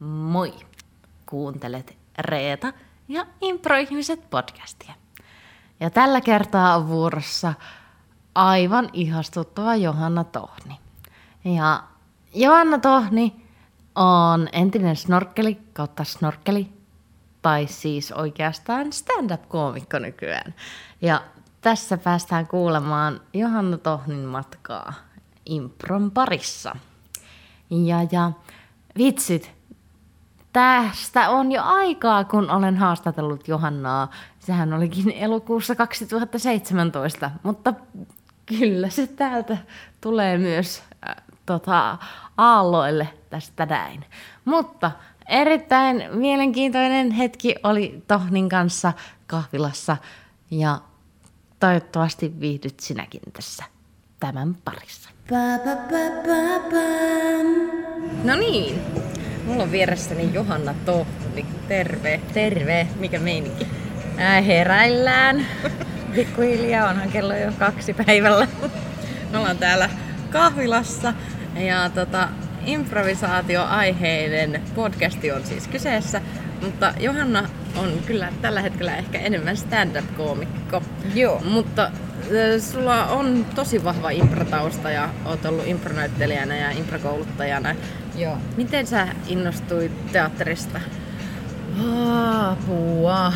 Moi! Kuuntelet Reeta ja Improihmiset podcastia. Ja tällä kertaa on vuorossa aivan ihastuttava Johanna Tohni. Ja Johanna Tohni on entinen snorkkeli kautta snorkkeli, tai siis oikeastaan stand-up-koomikko nykyään. Ja tässä päästään kuulemaan Johanna Tohnin matkaa impron parissa. Ja, ja vitsit, tästä on jo aikaa, kun olen haastatellut Johannaa. Sehän olikin elokuussa 2017, mutta kyllä se täältä tulee myös äh, tota, aalloille tästä näin. Mutta erittäin mielenkiintoinen hetki oli Tohnin kanssa kahvilassa ja toivottavasti viihdyt sinäkin tässä tämän parissa. No niin, mulla on vieressäni Johanna Tohni. Terve. Terve. Mikä meininki? Ää, heräillään. Pikkuhiljaa onhan kello jo kaksi päivällä. Me ollaan täällä kahvilassa ja tota, improvisaatioaiheinen podcasti on siis kyseessä, mutta Johanna on kyllä tällä hetkellä ehkä enemmän stand-up-koomikko. Joo. Mutta sulla on tosi vahva impratausta ja oot ollut impronäyttelijänä ja improkouluttajana. Joo. Miten sä innostuit teatterista? Apua.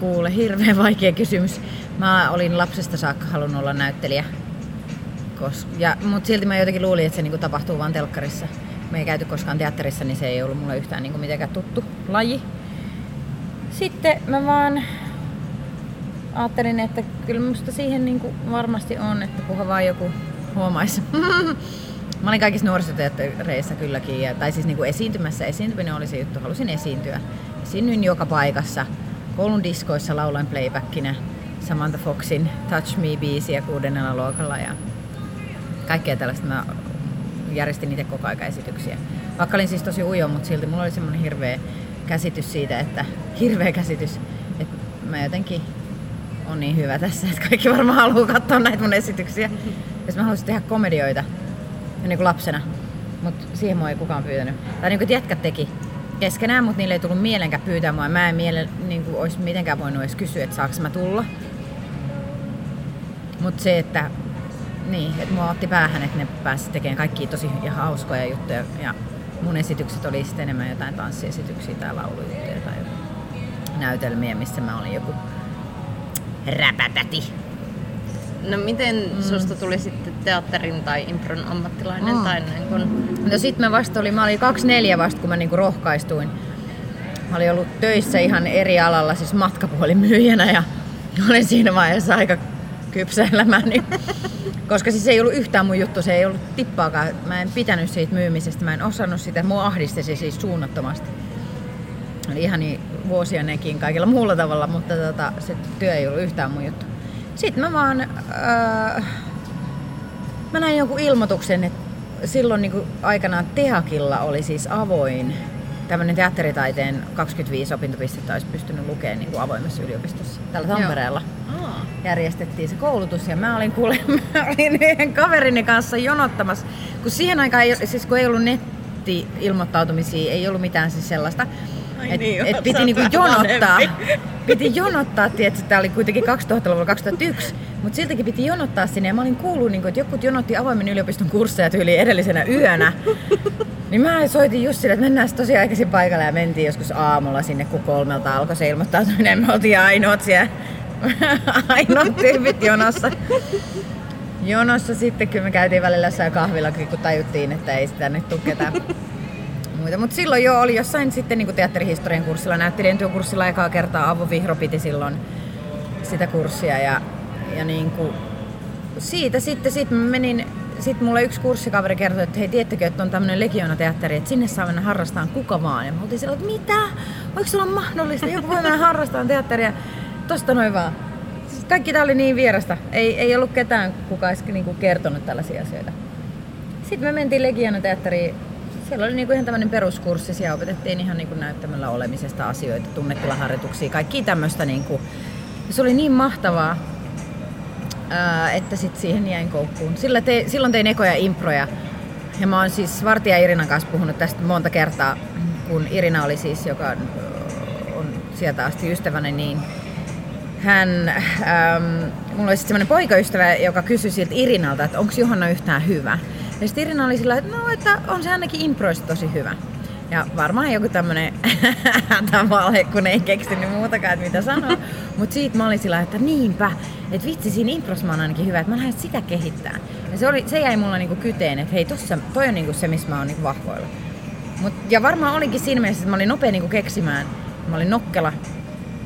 Kuule, hirveän vaikea kysymys. Mä olin lapsesta saakka halunnut olla näyttelijä. Kos- ja, mutta silti mä jotenkin luulin, että se niinku tapahtuu vaan telkkarissa. Me ei käyty koskaan teatterissa, niin se ei ollut mulle yhtään niinku mitenkään tuttu laji. Sitten mä vaan ajattelin, että kyllä musta siihen niinku varmasti on, että puha vaan joku huomaisi. mä olin kaikissa nuorisoteattereissa kylläkin, ja, tai siis niinku esiintymässä. Esiintyminen oli se juttu, halusin esiintyä. Esiinnyin joka paikassa. Koulun diskoissa lauloin playbackinä Samantha Foxin Touch Me-biisiä kuudennella luokalla ja kaikkea tällaista. Mä järjestin itse koko aika esityksiä. Vaikka olin siis tosi ujo, mutta silti mulla oli semmoinen hirveä käsitys siitä, että hirveä käsitys, että mä jotenkin on niin hyvä tässä, että kaikki varmaan haluaa katsoa näitä mun esityksiä. Jos mä haluaisin tehdä komedioita ja niin kuin lapsena, mutta siihen mua ei kukaan pyytänyt. Tai niin kuin jätkät teki keskenään, mutta niille ei tullut mielenkään pyytää mua. Mä en miele, niin kuin olisi mitenkään voinut edes kysyä, että saaks mä tulla. Mutta se, että niin, että mua otti päähän, että ne pääsi tekemään kaikki tosi ja hauskoja juttuja. Ja mun esitykset oli sitten enemmän jotain tanssiesityksiä tai laulujuttuja tai näytelmiä, missä mä olin joku räpätäti. No miten mm. susta tuli sitten teatterin tai impron ammattilainen? Mm. Tai niin kun... No sit mä vasta olin, mä olin 24 vasta, kun mä niinku rohkaistuin. Mä olin ollut töissä ihan eri alalla, siis matkapuolimyyjänä ja olin siinä vaiheessa aika kypsä elämäni. Koska siis ei ollut yhtään mun juttu, se ei ollut tippaakaan. Mä en pitänyt siitä myymisestä, mä en osannut sitä, mua ahdisti se siis suunnattomasti. Oli ihan niin vuosia nekin kaikilla muulla tavalla, mutta tota, se työ ei ollut yhtään mun juttu. Sitten mä vaan, öö, mä näin jonkun ilmoituksen, että silloin niin kuin aikanaan Tehakilla oli siis avoin tämmöinen teatteritaiteen 25 opintopistettä olisi pystynyt lukemaan niin kuin avoimessa yliopistossa täällä Tampereella. Aa. Järjestettiin se koulutus ja mä olin kuule, mä olin yhden kaverini kanssa jonottamassa, kun siihen aikaan ei, siis kun ei ollut netti-ilmoittautumisia, ei ollut mitään siis sellaista, Ai et, niin, et piti niinku jonottaa. vanhempi. Piti jonottaa, tiedätkö, tää oli kuitenkin 2000-luvulla 2001, mutta siltikin piti jonottaa sinne. Ja mä olin kuullut, niinku, että joku jonotti avoimen yliopiston kursseja tyyli edellisenä yönä. Niin mä soitin just sille, että mennään tosi aikaisin paikalle ja mentiin joskus aamulla sinne, kun kolmelta alkoi se ilmoittautuminen. Me oltiin ainoat siellä, ainoat tyypit jonossa. Jonossa sitten kyllä me käytiin välillä jossain kahvilla, kun tajuttiin, että ei sitä nyt tule ketään muita. Mutta silloin jo oli jossain sitten niin teatterihistorian kurssilla, näyttelijän työkurssilla ekaa kertaa Avo Vihro piti silloin sitä kurssia ja, ja niin kuin siitä sitten sit mä menin sitten mulle yksi kurssikaveri kertoi, että hei, tiedättekö, että on tämmöinen Legiona-teatteri, että sinne saa mennä harrastamaan kuka vaan. Ja me oltiin sillä, että mitä? Voiko se olla mahdollista? Joku voi mennä harrastamaan teatteria. Tosta noin vaan. Siis kaikki tää oli niin vierasta. Ei, ei ollut ketään, kuka olisi niinku kertonut tällaisia asioita. Sitten me mentiin Legiona-teatteriin. Siellä oli niinku ihan tämmöinen peruskurssi. Siellä opetettiin ihan niinku näyttämällä olemisesta asioita, tunnetilaharjoituksia, kaikki tämmöistä. Niinku. Se oli niin mahtavaa, että sitten siihen jäin koukkuun. Sillä te, silloin tein ekoja improja. Ja mä oon siis Vartija Irinan kanssa puhunut tästä monta kertaa. kun Irina oli siis, joka on sieltä asti ystäväni, niin hän, ähm, mulla oli sitten semmoinen poikaystävä, joka kysyi siltä Irinalta, että onko Johanna yhtään hyvä. Ja sitten Irina oli sillä että no, että on se ainakin improista tosi hyvä. Ja varmaan joku tämmönen hätävalhe, kun ei keksinyt muutakaan, että mitä sanoa. Mutta siitä mä olin sillä että niinpä, että vitsi siinä impros mä oon ainakin hyvä, että mä lähden sitä kehittämään. Ja se, oli, se jäi mulla niinku kyteen, että hei tossa, toi on niinku se, missä mä oon niinku vahvoilla. Mut, ja varmaan olikin siinä mielessä, että mä olin nopea niinku keksimään. Mä olin nokkela,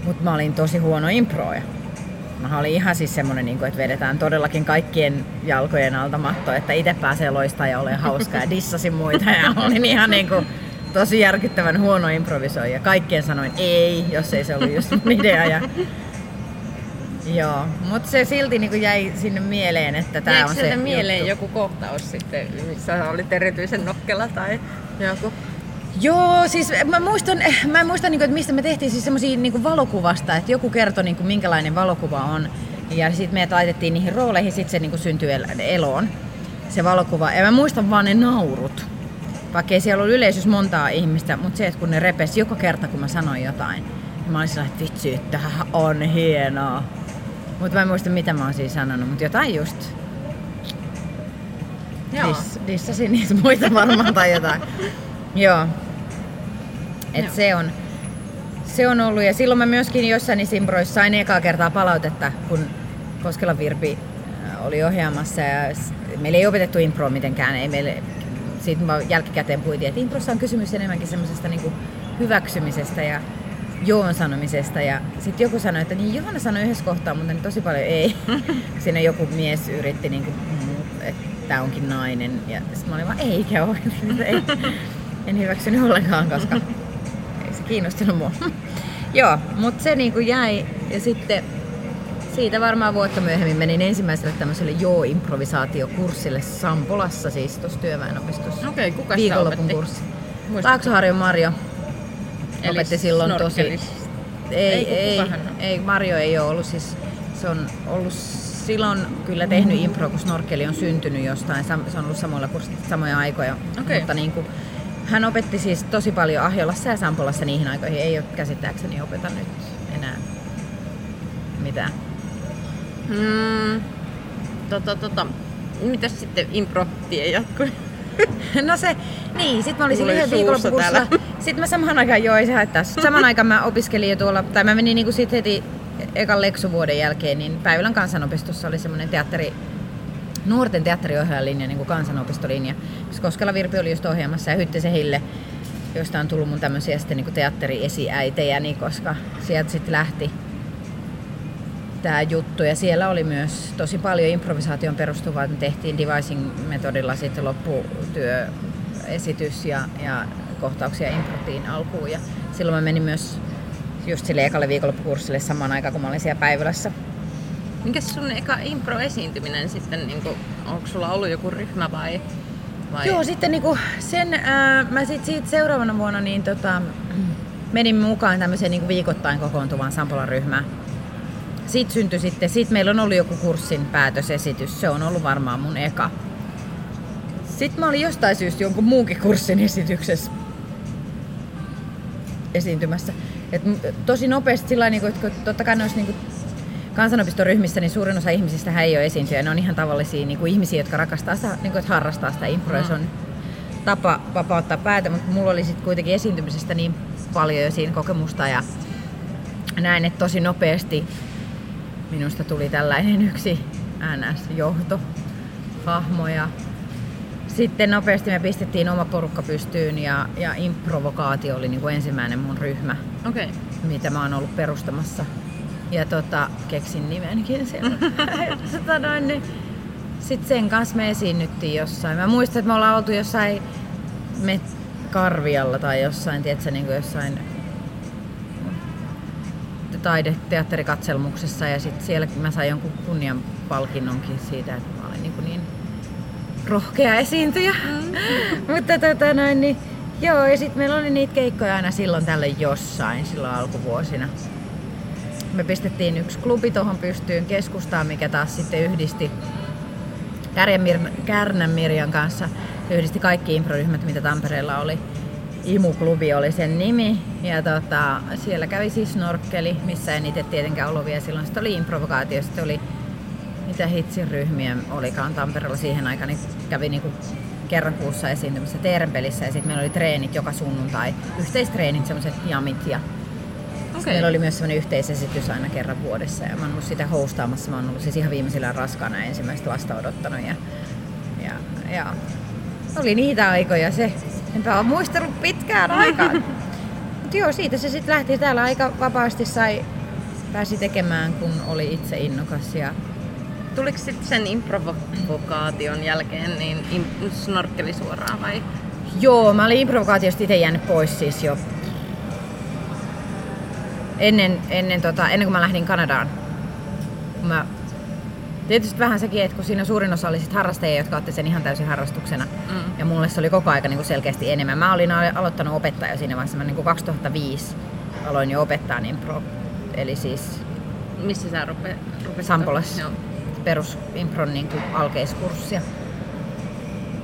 mutta mä olin tosi huono improja. Mä olin ihan siis semmonen, niinku, että vedetään todellakin kaikkien jalkojen alta matto, että itse pääsee loistaa ja ole hauskaa ja dissasin muita. Ja olin ihan niinku, tosi järkyttävän huono improvisoija. Kaikkien sanoin ei, jos ei se ollut just mun idea. Ja... Joo, mutta se silti niin jäi sinne mieleen, että tämä on se mieleen juttu. joku kohtaus sitten, missä olit erityisen nokkela tai joku? Joo, siis mä muistan, mä muistan niin kuin, että mistä me tehtiin siis semmosia niin valokuvasta, että joku kertoi niin kuin, minkälainen valokuva on. Ja sitten me laitettiin niihin rooleihin, sitten se niin kuin syntyi eloon, se valokuva. Ja mä muistan vaan ne naurut vaikka ei siellä ollut yleisössä montaa ihmistä, mutta se, että kun ne repesi joka kerta, kun mä sanoin jotain, niin mä olin sellainen, että vitsi, että on hienoa. Mutta mä en muista, mitä mä oon siinä sanonut, mutta jotain just. Joo. Diss, dissasin niitä muita varmaan tai jotain. Joo. Et Joo. se on, se on ollut. Ja silloin mä myöskin jossain Simbroissa sain ekaa kertaa palautetta, kun Koskela Virpi äh, oli ohjaamassa ja meillä ei opetettu impro mitenkään, ei meille siitä mä jälkikäteen puitin, että improssa on kysymys enemmänkin semmoisesta niin hyväksymisestä ja joon sanomisesta. Ja sitten joku sanoi, että niin Johanna sanoi yhdessä kohtaa, mutta niin tosi paljon ei. Siinä joku mies yritti, niin kuin, että tämä onkin nainen. Ja sitten mä olin vaan, eikä ole. En hyväksynyt ollenkaan, koska kiinnostanut mua. Joo, mutta se niin kuin jäi. Ja sitten siitä varmaan vuotta myöhemmin menin ensimmäiselle tämmöiselle joo-improvisaatiokurssille Sampolassa, siis tuossa työväenopistossa. Okei, okay, kuka Viikonlopun opetti? kurssi. Taaksoharjon Marjo Eli opetti silloin tosi... Ei, ei, ei, ei, Marjo ei ole ollut siis, se on ollut silloin kyllä tehnyt impro, kun snorkeli on syntynyt jostain, se on ollut samoilla kurssilla samoja aikoja, okay. mutta niin kuin, hän opetti siis tosi paljon Ahjolassa ja Sampolassa niihin aikoihin, ei ole käsittääkseni opeta nyt enää mitään. Mm, tota, tota. Mitäs sitten impro-tie jatkui? no se, niin, sit mä olin siinä yhden viikonloppukurssilla. Sitten mä samaan aikaan, joo ei se haittaa. Samaan aikaan mä opiskelin jo tuolla, tai mä menin niinku sit heti ekan leksuvuoden jälkeen, niin Päivälän kansanopistossa oli semmoinen teatteri, nuorten teatteriohjaajalinja, niin kuin kansanopistolinja. Koskela Virpi oli just ohjaamassa ja Hyttisen Hille, josta on tullut mun tämmöisiä sitten niin teatteriesiäitejäni, koska sieltä sitten lähti tämä juttu. Ja siellä oli myös tosi paljon improvisaation perustuvaa. Me tehtiin devising-metodilla sitten lopputyöesitys ja, ja kohtauksia improtiin alkuun. Ja silloin mä menin myös just sille ekalle viikonloppukurssille samaan aikaan, kun mä olin siellä Päivälässä. Mikä sun eka impro-esiintyminen sitten, niin kuin, onko sulla ollut joku ryhmä vai? vai? Joo, sitten niin kuin sen, ää, mä sit siitä seuraavana vuonna niin tota, menin mukaan tämmöiseen niin viikoittain kokoontuvaan Sampolan ryhmään siitä syntyi sitten, siitä meillä on ollut joku kurssin päätösesitys, se on ollut varmaan mun eka. Sitten mä olin jostain syystä jonkun muunkin kurssin esityksessä esiintymässä. Et tosi nopeasti sillä niin että totta kai noissa niin kansanopistoryhmissä niin suurin osa ihmisistä ei ole esiintyjä. Ne on ihan tavallisia niin kuin ihmisiä, jotka rakastaa sitä, niin kuin, että harrastaa sitä improa. Mm. on tapa vapauttaa päätä, mutta mulla oli sitten kuitenkin esiintymisestä niin paljon jo siinä kokemusta ja näin, että tosi nopeasti minusta tuli tällainen yksi NS-johto hahmo ja sitten nopeasti me pistettiin oma porukka pystyyn ja, ja improvokaatio oli niin kuin ensimmäinen mun ryhmä, okay. mitä mä oon ollut perustamassa. Ja tota, keksin nimenkin siellä. tota noin, niin sitten sen kanssa me esiinnyttiin jossain. Mä muistan, että me ollaan oltu jossain me Karvialla tai jossain, tiedätkö, niin kuin jossain taideteatterikatselmuksessa ja sitten siellä mä sain jonkun kunnian palkinnonkin siitä, että mä olin niin, niin rohkea esiintyjä. Mm. Mutta tota noin, niin, joo, ja sitten meillä oli niitä keikkoja aina silloin tälle jossain silloin alkuvuosina. Me pistettiin yksi klubi tuohon pystyyn keskustaan, mikä taas sitten yhdisti Kärnän Mirjan kanssa yhdisti kaikki improryhmät, mitä Tampereella oli. Imuklubi oli sen nimi. Ja tota, siellä kävi siis snorkkeli, missä en itse tietenkään ollut vielä silloin. Sitten oli improvokaatio, sitten oli mitä hitsin ryhmiä olikaan Tampereella siihen aikaan, niin kävi niinku kerran kuussa esiintymässä Terpelissä ja sitten meillä oli treenit joka sunnuntai, yhteistreenit, semmoiset jamit ja okay. meillä oli myös semmoinen yhteisesitys aina kerran vuodessa ja mä oon ollut sitä hostaamassa, mä oon ollut siis ihan viimeisillä raskaana ensimmäistä lasta odottanut ja, ja, ja oli niitä aikoja se, enpä ole muistellut pitkään aikaan. Mutta joo, siitä se sitten lähti täällä aika vapaasti sai, pääsi tekemään, kun oli itse innokas ja tuliko sitten sen improvokaation jälkeen niin im- snorkkeli suoraan vai? Joo, mä olin improvokaatiosta itse jäänyt pois siis jo ennen, ennen, tota, ennen kuin mä lähdin Kanadaan. Mä, tietysti vähän sekin, että kun siinä suurin osa oli sit harrastajia, jotka otti sen ihan täysin harrastuksena. Mm. Ja mulle se oli koko aika niin kuin selkeästi enemmän. Mä olin aloittanut opettaa jo siinä vaiheessa. Mä niin kuin 2005 aloin jo opettaa impro. Eli siis... Missä sä rupe, rupesit? Sampolassa. Joo perusimpron niin alkeiskurssia.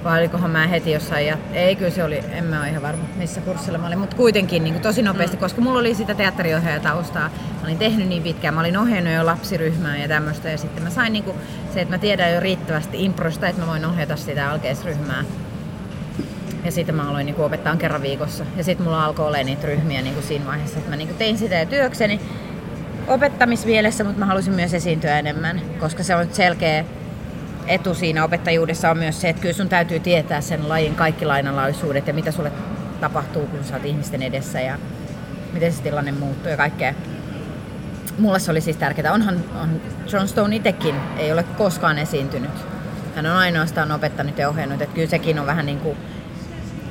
Vai olikohan mä heti jossain, ja ei kyllä se oli, en mä ole ihan varma missä kurssilla mä olin, mutta kuitenkin niin kuin tosi nopeasti, mm. koska mulla oli sitä taustaa. Mä olin tehnyt niin pitkään, mä olin ohjannut jo lapsiryhmää ja tämmöistä, ja sitten mä sain niin kuin, se, että mä tiedän jo riittävästi improsta, että mä voin ohjata sitä alkeisryhmää. Ja sitten mä aloin niin kuin opettaa kerran viikossa. Ja sitten mulla alkoi olla niitä ryhmiä niin kuin siinä vaiheessa, että mä niin kuin tein sitä jo työkseni opettamismielessä, mutta mä halusin myös esiintyä enemmän, koska se on selkeä etu siinä opettajuudessa on myös se, että kyllä sun täytyy tietää sen lajin kaikki lainalaisuudet ja mitä sulle tapahtuu, kun sä oot ihmisten edessä ja miten se tilanne muuttuu ja kaikkea. Mulle se oli siis tärkeää. Onhan on John Stone itsekin ei ole koskaan esiintynyt. Hän on ainoastaan opettanut ja ohjannut, että kyllä sekin on vähän niin kuin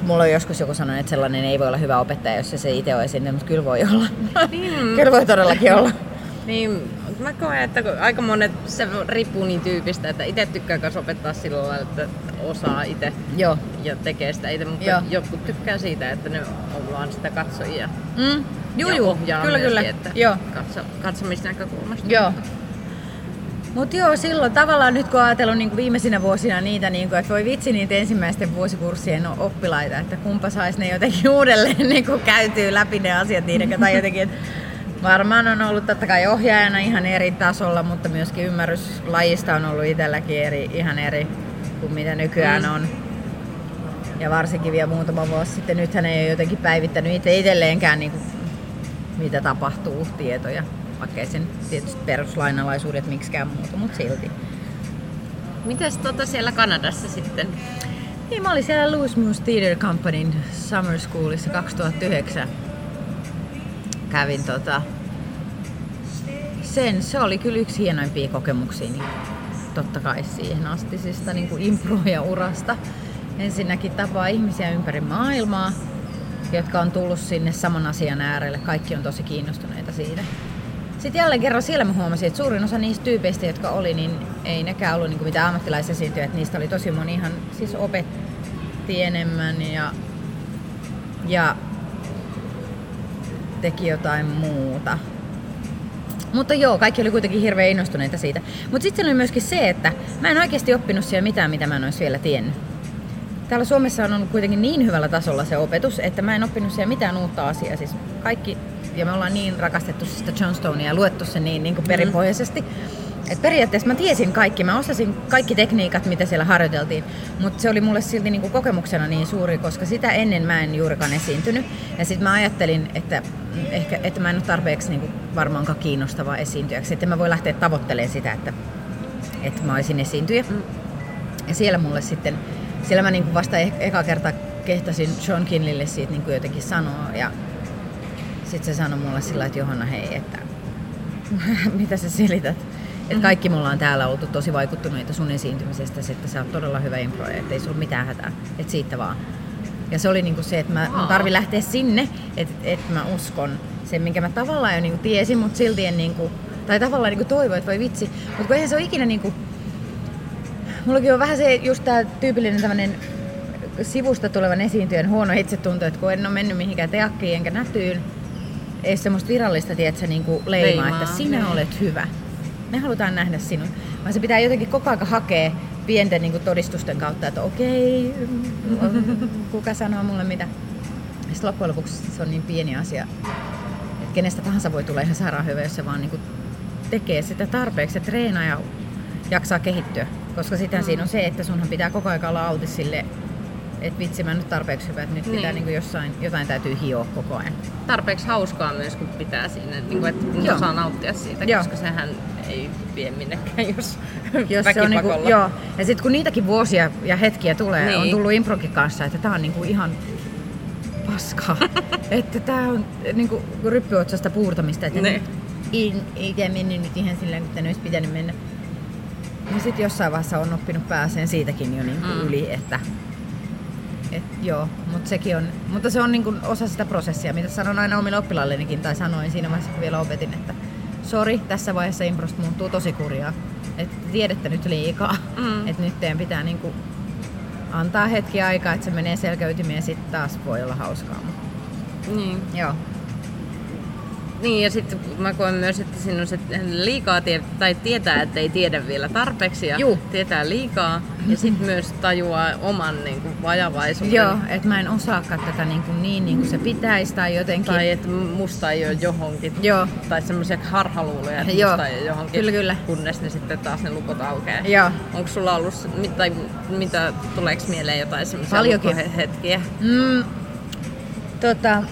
Mulla on joskus joku sanonut, että sellainen ei voi olla hyvä opettaja, jos se itse on esiintynyt, mutta kyllä voi olla. Niin. kyllä voi todellakin olla. Niin, mä koen, että aika monet, se riippuu niin tyypistä, että itse tykkää myös opettaa sillä lailla, että osaa itse Joo. ja tekee sitä itse, mutta Joo. jotkut tykkää siitä, että ne on vaan sitä katsojia. Mm. Juu, ja juu. kyllä, myöskin, kyllä. Että Joo. Katso, katsomisnäkökulmasta. Joo. Mutta joo, silloin tavallaan nyt kun ajatellut niin viimeisinä vuosina niitä, niin kuin, että voi vitsi niitä ensimmäisten vuosikurssien oppilaita, että kumpa saisi ne jotenkin uudelleen niin kuin käytyy läpi ne asiat niiden, tai jotenkin, että varmaan on ollut totta kai ohjaajana ihan eri tasolla, mutta myöskin ymmärrys lajista on ollut itselläkin eri, ihan eri kuin mitä nykyään mm. on. Ja varsinkin vielä muutama vuosi sitten, nythän ei ole jotenkin päivittänyt itse itselleenkään niin kuin, mitä tapahtuu tietoja vaikka ei sen tietysti peruslainalaisuudet miksikään muutu, mutta silti. Mites tota siellä Kanadassa sitten? Niin, mä olin siellä Loose Moose Theatre Companyn Summer Schoolissa 2009. Kävin tota, sen, se oli kyllä yksi hienoimpia kokemuksia, niin totta kai siihen astisista niin kuin impro ja urasta. Ensinnäkin tapaa ihmisiä ympäri maailmaa, jotka on tullut sinne saman asian äärelle. Kaikki on tosi kiinnostuneita siitä. Sitten jälleen kerran siellä mä huomasin, että suurin osa niistä tyypeistä, jotka oli, niin ei nekään ollut niin mitään ammattilaisesiintyjä. Että niistä oli tosi moni ihan siis opetti enemmän ja, ja teki jotain muuta. Mutta joo, kaikki oli kuitenkin hirveän innostuneita siitä. Mutta sitten oli myöskin se, että mä en oikeasti oppinut siellä mitään, mitä mä en olisi vielä tiennyt. Täällä Suomessa on ollut kuitenkin niin hyvällä tasolla se opetus, että mä en oppinut siellä mitään uutta asiaa. Siis kaikki ja me ollaan niin rakastettu sitä Johnstonea ja luettu se niin, niin kuin perinpohjaisesti. Mm. Et periaatteessa mä tiesin kaikki, mä osasin kaikki tekniikat, mitä siellä harjoiteltiin, mutta se oli mulle silti niinku kokemuksena niin suuri, koska sitä ennen mä en juurikaan esiintynyt. Ja sitten mä ajattelin, että, ehkä, että mä en ole tarpeeksi niinku varmaankaan kiinnostava esiintyjäksi, että mä voi lähteä tavoittelemaan sitä, että, että mä olisin esiintyjä. Mm. Ja siellä mulle sitten, siellä mä niinku vasta e- eka kerta kehtasin Sean Kinlille siitä niinku jotenkin sanoa ja sitten se sanoi mulle sillä että Johanna hei, että mitä sä selität? Että kaikki me ollaan täällä oltu tosi vaikuttuneita sun esiintymisestä, että sä oot todella hyvä impro, että ei sulla mitään hätää, että siitä vaan. Ja se oli niinku se, että mä, mun tarvi lähteä sinne, että, että mä uskon sen, minkä mä tavallaan jo niinku tiesin, mutta silti en niinku, tai tavallaan niinku toivoin, että voi vitsi. Mutta kun eihän se ole ikinä niinku, mullakin on vähän se just tää tyypillinen tämmönen sivusta tulevan esiintyjän huono itsetunto, että kun en ole mennyt mihinkään teakkiin enkä nätyyn, ei semmoista virallista tiedätkö, niin kuin leimaa, leimaa, että sinä niin. olet hyvä. Me halutaan nähdä sinun. Vaan se pitää jotenkin koko ajan hakea pienten niin kuin todistusten kautta, että okei, kuka sanoo mulle mitä. Sitten loppujen lopuksi se on niin pieni asia, että kenestä tahansa voi tulla ihan sairaan hyvä, jos se vaan niin tekee sitä tarpeeksi ja treenaa ja jaksaa kehittyä. Koska sitä mm. siinä on se, että sunhan pitää koko ajan olla autis sille, että vitsi mä nyt tarpeeksi hyvä, että nyt niin. pitää niin kuin jossain, jotain täytyy hioa koko ajan. Tarpeeksi hauskaa myös, kun pitää siinä, niin kuin, että Joo. osaa nauttia siitä, joo. koska sehän ei vie minnekään, jos, jos se on niin kuin, Joo, ja sitten kun niitäkin vuosia ja hetkiä tulee, niin. on tullut improkin kanssa, että tää on niin kuin ihan paskaa. että tää on niin kuin ryppyotsasta puurtamista, että niin. ei, ei tämä mennyt nyt ihan sillä että ne olisi pitänyt mennä. Niin sitten jossain vaiheessa on oppinut pääseen siitäkin jo niin kuin mm. yli, että et, joo, mutta sekin on, mutta se on niin kuin osa sitä prosessia, mitä sanon aina omille oppilaillenikin, tai sanoin siinä vaiheessa, kun vielä opetin, että sori, tässä vaiheessa improsta muuttuu tosi kurjaa. Että tiedätte nyt liikaa, mm. että nyt teidän pitää niin kuin antaa hetki aikaa, että se menee selkäytimiin ja sitten taas voi olla hauskaa. Niin. Joo. Niin, ja sitten mä koen myös, että siinä on se liikaa tie- tai tietää, että ei tiedä vielä tarpeeksi ja Juh. tietää liikaa. Ja sitten myös tajuaa oman niin kuin, vajavaisuuden. Joo, että mä en osaakaan tätä niin, kuin niin, niin kuin se pitäisi tai jotenkin. Tai että musta ei ole johonkin. Joo. Tai semmoisia harhaluuloja, että Joo. musta ei ole johonkin. Kyllä, kyllä. Kunnes ne sitten taas ne lukot aukeaa. Joo. Onko sulla ollut, tai mitä, tuleeko mieleen jotain semmoisia hetkiä? Mm, tota,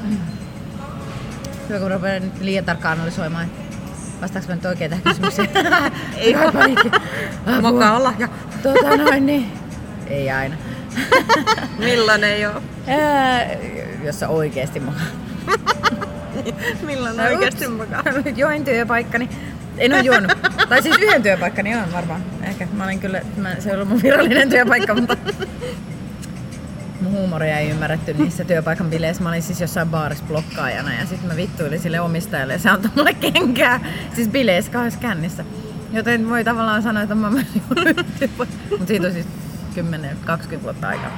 Hyvä, kun rupean nyt liian tarkkaan analysoimaan. Vastaanko mä nyt oikein tähän kysymykseen? Ei paniikki. Moka olla. Ja. Tota noin, niin. Ei aina. Millainen ei oo? jos sä oikeesti moka. Milloin oikeesti moka? Join työpaikkani. En ole juonut. tai siis yhden työpaikkani on varmaan. Ehkä mä olin kyllä, mä, se ei ollut mun virallinen työpaikka, mutta huumoria ei ymmärretty niissä työpaikan bileissä. Mä olin siis jossain baarissa blokkaajana ja sitten mä vittuilin sille omistajalle ja se antoi mulle kenkää. Siis bileissä kahdessa kännissä. Joten voi tavallaan sanoa, että mä myös Mutta siitä on siis 10-20 vuotta aikaa.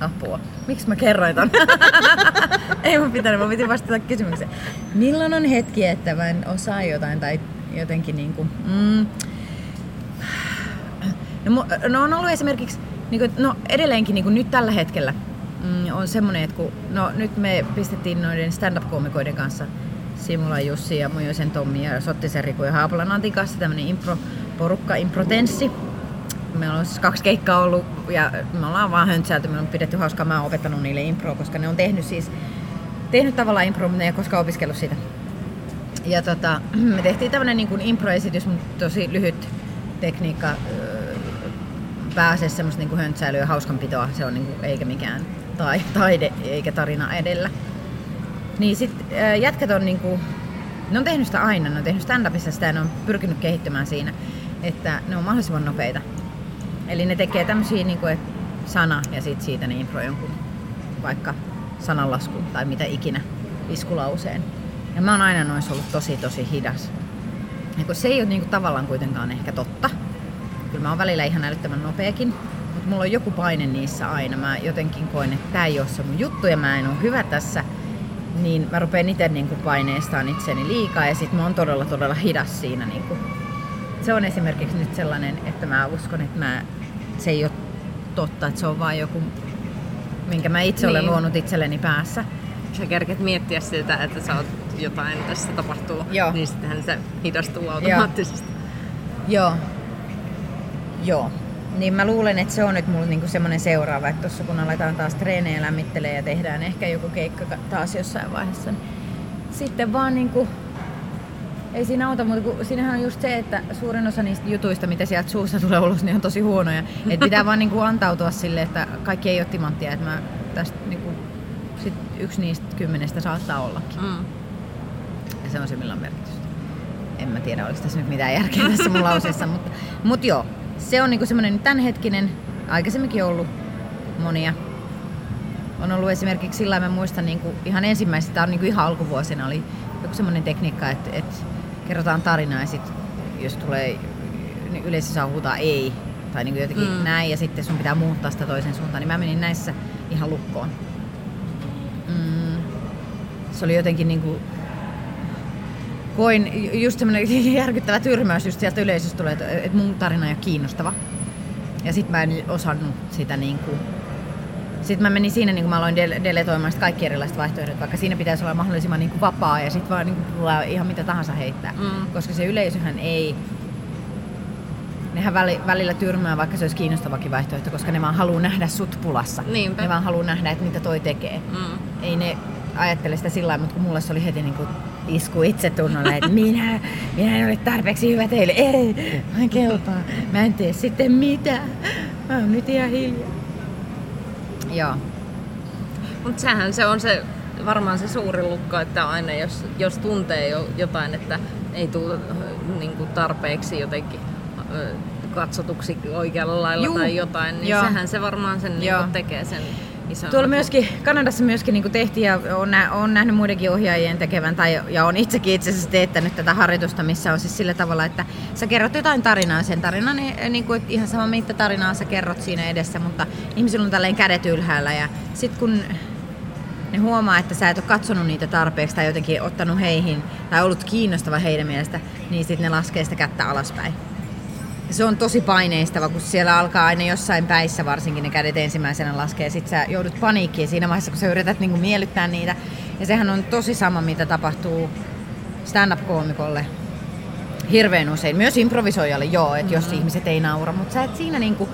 Apua. Miksi mä kerroin ton? ei mä pitänyt, mä piti vastata kysymykseen. Milloin on hetki, että mä en osaa jotain tai jotenkin niinku... Mm, No, no on ollut esimerkiksi niin kuin, no edelleenkin niin kuin nyt tällä hetkellä mm, on semmoinen, että kun, no, nyt me pistettiin noiden stand-up-koomikoiden kanssa Simula Jussi ja Mojoisen Tommi ja Sottisen Riku ja Haapalan Antin kanssa tämmöinen impro-porukka, improtenssi. Meillä on siis kaksi keikkaa ollut ja me ollaan vaan höntsäilty, me on pidetty hauskaa, mä oon opettanut niille impro, koska ne on tehnyt siis tehnyt tavallaan impro, mutta ne ei koskaan opiskellut sitä. Ja tota, me tehtiin tämmöinen niin kuin impro-esitys, mutta tosi lyhyt tekniikka pääse semmoista niinku höntsäilyä ja hauskanpitoa, se on niinku, eikä mikään tai, taide eikä tarina edellä. Niin sit jätkät on niinku, ne on tehnyt sitä aina, ne on tehnyt stand-upissa sitä ja ne on pyrkinyt kehittymään siinä, että ne on mahdollisimman nopeita. Eli ne tekee tämmöisiä niinku, että sana ja sit siitä ne impro jonkun vaikka sananlasku tai mitä ikinä iskulauseen. Ja mä oon aina noissa ollut tosi tosi hidas. Ja kun se ei ole niinku tavallaan kuitenkaan ehkä totta, Kyllä mä oon välillä ihan älyttömän nopeakin, mutta mulla on joku paine niissä aina. Mä jotenkin koen, että tämä ei ole se mun juttu ja mä en ole hyvä tässä. Niin mä rupean itse niin kuin paineestaan itseni liikaa ja sit mä oon todella todella hidas siinä. Niin kuin. Se on esimerkiksi nyt sellainen, että mä uskon, että mä, se ei ole totta, että se on vain joku, minkä mä itse niin. olen luonut itselleni päässä. Sä kerket miettiä siltä, että sä oot jotain tässä tapahtuu, Joo. niin sittenhän se hidastuu automaattisesti. Joo. Joo. Joo. Niin mä luulen, että se on nyt mulla niinku semmoinen seuraava, että tuossa kun aletaan taas treenejä lämmittelee ja tehdään ehkä joku keikka taas jossain vaiheessa, niin sitten vaan niinku, ei siinä auta, mutta kun siinähän on just se, että suurin osa niistä jutuista, mitä sieltä suusta tulee ulos, niin on tosi huonoja. että pitää vaan niinku antautua sille, että kaikki ei ole timanttia, että mä tästä niinku, sit yksi niistä kymmenestä saattaa ollakin. Mm. Ja se on se, millä on merkitystä. En mä tiedä, oliko tässä nyt mitään järkeä tässä mun lauseessa, mutta, mutta joo, se on niinku semmoinen tämänhetkinen, aikaisemminkin ollut monia. On ollut esimerkiksi sillä mä muistan niinku ihan ensimmäistä, tämä on niinku ihan alkuvuosina, oli joku semmoinen tekniikka, että, että kerrotaan tarinaa ja sitten jos tulee, niin yleensä saa huutaa ei tai niinku jotenkin mm. näin ja sitten sun pitää muuttaa sitä toisen suuntaan, niin mä menin näissä ihan lukkoon. Mm. Se oli jotenkin niinku koin just semmoinen järkyttävä tyrmäys just sieltä yleisöstä tulee, että, että mun tarina ei ole kiinnostava. Ja sit mä en osannut sitä niin kuin sitten mä menin siinä, niin kun mä aloin del- deletoimaan kaikki erilaiset vaihtoehdot, vaikka siinä pitäisi olla mahdollisimman niin kuin vapaa ja sitten vaan niin kuin, ihan mitä tahansa heittää. Mm. Koska se yleisöhän ei, nehän välillä tyrmää, vaikka se olisi kiinnostavakin vaihtoehto, koska ne vaan haluaa nähdä sut pulassa. Niinpä. Ne vaan haluaa nähdä, että mitä toi tekee. Mm. Ei ne ajattele sitä sillä lailla, mutta kun mulle se oli heti niin kuin isku itsetunnolle, että minä, minä en ole tarpeeksi hyvä teille. Ei, mä en kelpaa. Mä en tee sitten mitä. Mä oon nyt ihan hiljaa. Joo. Mutta sehän se on se varmaan se suuri lukko, että aina jos, jos tuntee jo jotain, että ei tule niin kuin tarpeeksi jotenkin katsotuksi oikealla lailla Juu. tai jotain, niin Joo. sehän se varmaan sen niin tekee sen ison Tuolla myöskin, Kanadassa myöskin niin tehtiin ja on, nä, on nähnyt muidenkin ohjaajien tekevän tai, ja on itsekin itse asiassa teettänyt tätä harjoitusta, missä on siis sillä tavalla, että sä kerrot jotain tarinaa. Sen tarinan, niin, niin kuin, ihan sama mitä tarinaa sä kerrot siinä edessä, mutta ihmisillä on tälleen kädet ylhäällä. Ja sitten kun ne huomaa, että sä et ole katsonut niitä tarpeeksi tai jotenkin ottanut heihin tai ollut kiinnostava heidän mielestä, niin sitten ne laskee sitä kättä alaspäin. Se on tosi paineistava, kun siellä alkaa aina jossain päissä varsinkin ne kädet ensimmäisenä laskee. Sitten sä joudut paniikkiin siinä vaiheessa, kun sä yrität niinku miellyttää niitä. Ja sehän on tosi sama, mitä tapahtuu stand-up-koomikolle hirveän usein. Myös improvisoijalle, joo, että jos mm-hmm. ihmiset ei naura. Mutta sä et siinä niinku,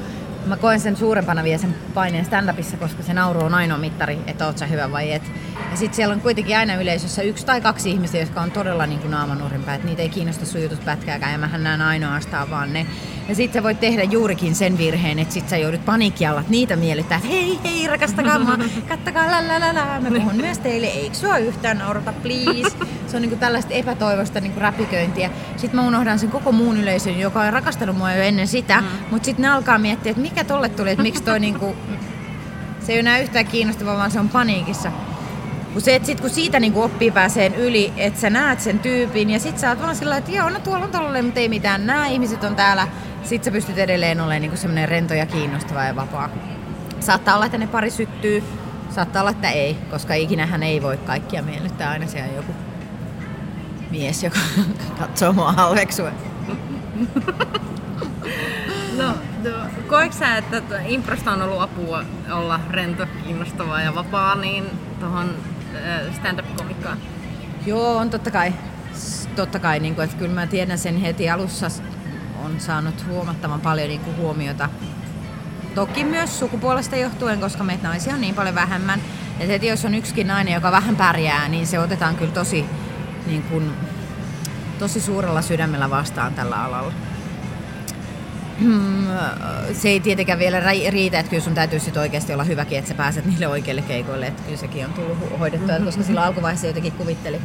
mä koen sen suurempana vielä sen paineen stand-upissa, koska se nauru on ainoa mittari, että oot sä hyvä vai et. Ja sitten siellä on kuitenkin aina yleisössä yksi tai kaksi ihmistä, jotka on todella niin kuin naamanurrinpäin, että niitä ei kiinnosta sun jutut pätkääkään ja mähän näen ainoastaan vaan ne. Ja sitten sä voit tehdä juurikin sen virheen, että sit sä joudut paniikkialla, että niitä miellyttää, että hei hei rakastakaa mua, kattakaa la la la la, mä puhun myös teille, eikö sua yhtään naurata, please. Se on niin kuin tällaista epätoivosta niin kuin räpiköintiä. Sitten mä unohdan sen koko muun yleisön, joka on rakastanut mua jo ennen sitä, mm. mutta sitten ne alkaa miettiä, että mikä tolle tuli, että miksi toi niin kuin, se ei ole enää yhtään kiinnostavaa, vaan se on paniikissa. Kun se, että sit, kun siitä niin oppii pääseen yli, että sä näet sen tyypin ja sit sä oot vaan sillä että joo, no tuolla on tollainen, mutta ei mitään, nämä ihmiset on täällä. Sit sä pystyt edelleen olemaan niin semmoinen rento ja kiinnostava ja vapaa. Saattaa olla, että ne pari syttyy, saattaa olla, että ei, koska ikinä hän ei voi kaikkia miellyttää. Aina siellä joku mies, joka katsoo mua halveksua. No, no koetko sä, että improsta on ollut apua olla rento, kiinnostava ja vapaa, niin tuohon stand-up-komikkaan? Joo, on totta kai. Totta kai, niin kuin, että kyllä mä tiedän sen heti alussa on saanut huomattavan paljon niin kuin, huomiota. Toki myös sukupuolesta johtuen, koska meitä naisia on niin paljon vähemmän. Että heti jos on yksikin nainen, joka vähän pärjää, niin se otetaan kyllä tosi, niin kuin, tosi suurella sydämellä vastaan tällä alalla. Hmm, se ei tietenkään vielä riitä, että kyllä sun täytyy sit oikeasti olla hyväkin, että sä pääset niille oikeille keikoille. Että kyllä sekin on tullut hoidettua, koska sillä alkuvaiheessa jotenkin kuvitteli.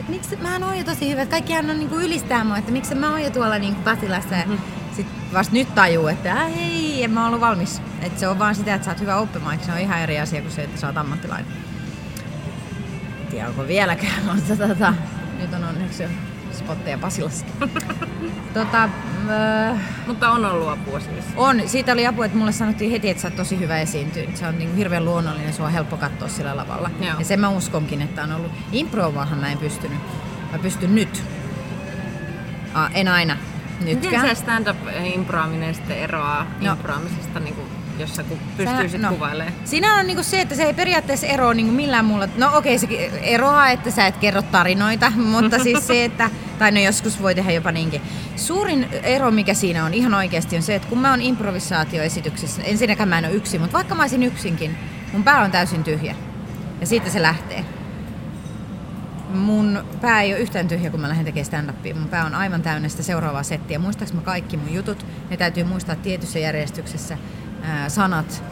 Että miksi mä oon jo tosi hyvä, että kaikkihan on niinku ylistää mua, että miksi mä oon jo tuolla niinku Pasilassa. Ja mm-hmm. sit vasta nyt tajuu, että hei, en mä ollut valmis. Että se on vaan sitä, että sä oot hyvä oppimaan, se on ihan eri asia kuin se, että sä oot ammattilainen. Tiedä, onko vieläkään, mutta tota, nyt on onneksi jo spotteja Pasilassa. tota, äh, Mutta on ollut apua siis. On. Siitä oli apua, että mulle sanottiin heti, että sä oot tosi hyvä esiintyä. Se on niin hirveän luonnollinen, se on helppo katsoa sillä lavalla. Joo. Ja sen mä uskonkin, että on ollut. Improvaahan mä en pystynyt. Mä pystyn nyt. Ah, en aina. Nytkään. Miten se stand-up improaminen sitten eroaa no. improamisesta niin kuin jos sä pystyisit no, kuvailemaan? Siinä on niinku se, että se ei periaatteessa eroa niinku millään muulla. No okei, okay, se eroaa, että sä et kerro tarinoita, mutta siis se, että, tai no joskus voi tehdä jopa niinkin. Suurin ero, mikä siinä on ihan oikeasti, on se, että kun mä oon improvisaatioesityksessä, ensinnäkään mä en ole yksin, mutta vaikka mä olisin yksinkin, mun pää on täysin tyhjä. Ja siitä se lähtee. Mun pää ei ole yhtään tyhjä, kun mä lähden tekemään stand-upia. Mun pää on aivan täynnä sitä seuraavaa settiä. Muistaaks mä kaikki mun jutut? Ne täytyy muistaa tietyssä järjestyksessä sanat,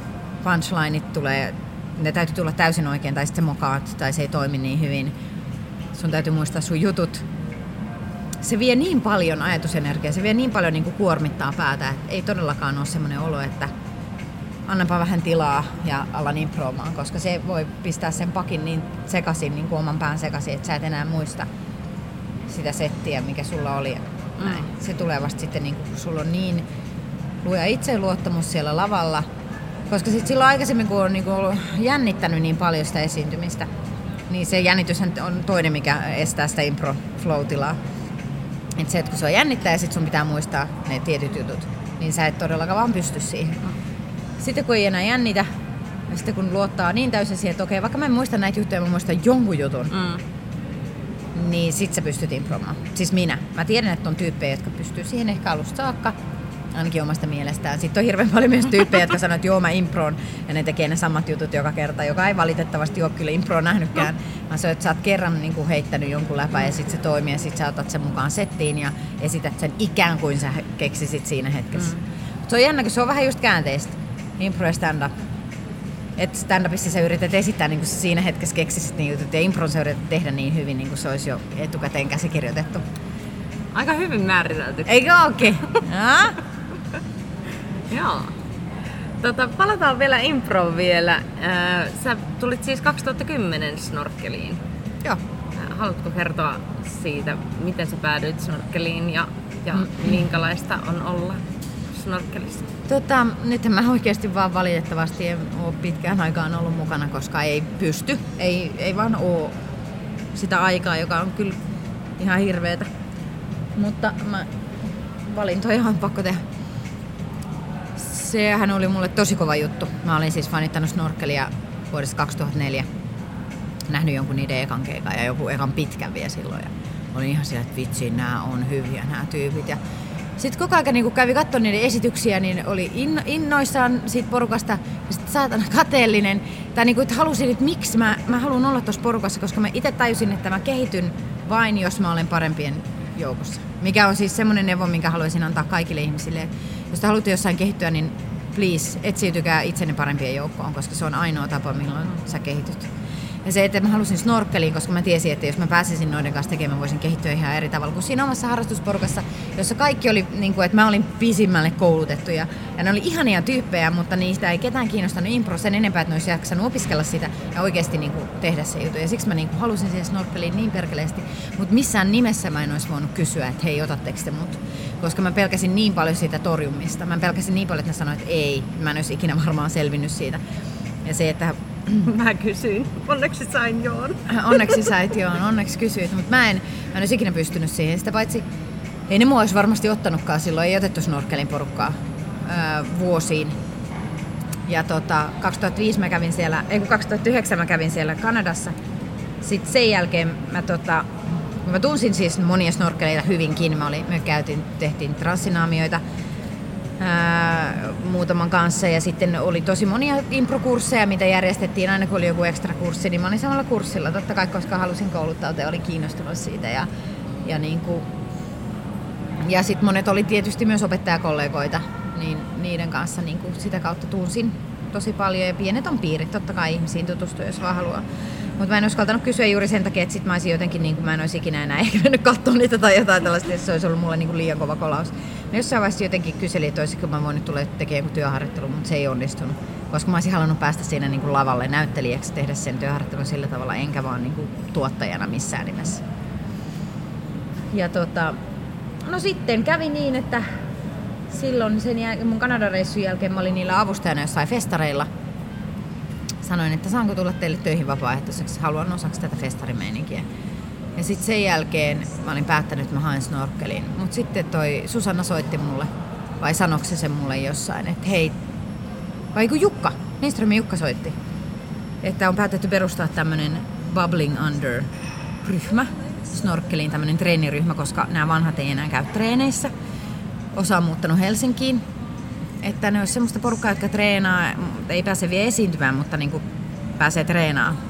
punchlineit tulee, ne täytyy tulla täysin oikein, tai sitten mokaat, tai se ei toimi niin hyvin. Sun täytyy muistaa sun jutut. Se vie niin paljon ajatusenergiaa, se vie niin paljon niin kuin kuormittaa päätä, että ei todellakaan ole semmoinen olo, että annapa vähän tilaa ja alan improomaan, koska se voi pistää sen pakin niin sekaisin, niin kuin oman pään sekaisin, että sä et enää muista sitä settiä, mikä sulla oli. Näin. Mm. Se tulee vasta sitten, niin kun sulla on niin luja itseluottamus siellä lavalla. Koska sitten silloin aikaisemmin, kun on niinku jännittänyt niin paljon sitä esiintymistä, niin se jännitys on toinen, mikä estää sitä impro flow tilaa. Et se, että kun se on jännittää ja sit sun pitää muistaa ne tietyt jutut, niin sä et todellakaan vaan pysty siihen. Sitten kun ei enää jännitä, Ja sitten kun luottaa niin täysin siihen, että okei, vaikka mä en muista näitä juttuja, mä muistan jonkun jutun, mm. niin sit sä pystyt impromaan. Siis minä. Mä tiedän, että on tyyppejä, jotka pystyy siihen ehkä alusta saakka, ainakin omasta mielestään. Sitten on hirveän paljon myös tyyppejä, jotka sanoo, että joo mä improon ja ne tekee ne samat jutut joka kerta, joka ei valitettavasti ole kyllä improon nähnytkään. Mä se, että sä oot kerran niin kuin heittänyt jonkun läpä ja sitten se toimii ja sitten sä otat sen mukaan settiin ja esität sen ikään kuin sä keksisit siinä hetkessä. Mm. Se on jännä, kun se on vähän just käänteistä. Impro ja stand-up. Että stand-upissa sä yrität esittää niin kuin siinä hetkessä keksisit niin jutut ja impron sä yrität tehdä niin hyvin niin kuin se olisi jo etukäteen käsikirjoitettu. Aika hyvin määritelty. Eikö ookin? Joo. Tota, palataan vielä improon vielä. Sä tulit siis 2010 snorkkeliin. Joo. Haluatko kertoa siitä, miten sä päädyit snorkkeliin ja, ja mm. minkälaista on olla snorkkelissa? Tota, nyt mä oikeasti vaan valitettavasti en ole pitkään aikaan ollut mukana, koska ei pysty. Ei, ei vaan ole sitä aikaa, joka on kyllä ihan hirveetä. Mutta mä valintoja on pakko tehdä sehän oli mulle tosi kova juttu. Mä olin siis fanittanut snorkelia vuodesta 2004. Nähnyt jonkun niiden ekan keikan ja joku ekan pitkän vielä silloin. Ja olin ihan siellä, että vitsi, nämä on hyviä nämä tyypit. Ja sitten koko ajan niin kävi katsomaan niiden esityksiä, niin oli inno, innoissaan siitä porukasta ja sitten saatana kateellinen. Tai niin kuin, että halusin, että miksi mä, mä haluan olla tuossa porukassa, koska mä itse tajusin, että mä kehityn vain, jos mä olen parempien joukossa. Mikä on siis semmoinen neuvo, minkä haluaisin antaa kaikille ihmisille. Jos te haluatte jossain kehittyä, niin please, etsiytykää itsenne parempien joukkoon, koska se on ainoa tapa, milloin sä kehityt. Ja se, että mä halusin snorkkeliin, koska mä tiesin, että jos mä pääsisin noiden kanssa tekemään, mä voisin kehittyä ihan eri tavalla kuin siinä omassa harrastusporukassa, jossa kaikki oli, niin kuin, että mä olin pisimmälle koulutettu ja, ja ne oli ihania tyyppejä, mutta niistä ei ketään kiinnostanut impro sen enempää, että ne olisi jaksanut opiskella sitä ja oikeasti niin kuin, tehdä se juttu. Ja siksi mä niin kuin, halusin siihen snorkkeliin niin perkeleesti, mutta missään nimessä mä en olisi voinut kysyä, että hei, otatteko te mut? Koska mä pelkäsin niin paljon siitä torjumista. Mä pelkäsin niin paljon, että ne sanoivat, että ei, mä en olisi ikinä varmaan selvinnyt siitä. Ja se, että Mä kysyin. Onneksi sain joon. Onneksi sait joon, onneksi kysyit. Mutta mä en, mä en olisi ikinä pystynyt siihen. Sitä paitsi ei ne mua olisi varmasti ottanutkaan silloin. Ei otettu snorkelin porukkaa ää, vuosiin. Ja tota, 2005 mä kävin siellä, ei kun 2009 mä kävin siellä Kanadassa. Sitten sen jälkeen mä tota, mä tunsin siis monia snorkeleita hyvinkin. Mä oli, me käytiin, tehtiin transinaamioita ää, muutaman kanssa. Ja sitten oli tosi monia improkursseja, mitä järjestettiin. Aina kun oli joku ekstra kurssi, niin mä olin samalla kurssilla. Totta kai, koska halusin kouluttautua ja olin kiinnostunut siitä. Ja, ja, niin kuin, ja sitten monet oli tietysti myös opettajakollegoita, niin niiden kanssa niin kuin sitä kautta tunsin tosi paljon. Ja pienet on piirit, totta kai ihmisiin tutustua, jos vaan haluaa. Mutta mä en uskaltanut kysyä juuri sen takia, että sit mä olisin jotenkin, niin kuin mä en olisi ikinä enää ehkä mennyt katsoa niitä tai jotain tällaista, että se olisi ollut mulle niin kuin liian kova kolaus. No jossain vaiheessa jotenkin kyseli, että olisiko mä voinut tulla tekemään joku työharjoittelu, mutta se ei onnistunut. Koska mä olisin halunnut päästä siinä niin kuin lavalle näyttelijäksi, tehdä sen työharjoittelun sillä tavalla, enkä vaan niin kuin tuottajana missään nimessä. Ja tota, no sitten kävi niin, että silloin sen jäl- mun Kanadan reissun jälkeen mä olin niillä avustajana jossain festareilla. Sanoin, että saanko tulla teille töihin vapaaehtoiseksi, haluan osaksi tätä festarimeininkiä. Ja sitten sen jälkeen mä olin päättänyt, että mä haen snorkelin. Mutta sitten toi Susanna soitti mulle, vai sanoksi se mulle jossain, että hei, vai kun Jukka, Lindströmin Jukka soitti, että on päätetty perustaa tämmönen Bubbling Under ryhmä, snorkkelin tämmönen treeniryhmä, koska nämä vanhat ei enää käy treeneissä. Osa on muuttanut Helsinkiin. Että ne olisi semmoista porukkaa, jotka treenaa, ei pääse vielä esiintymään, mutta niin kuin pääsee treenaamaan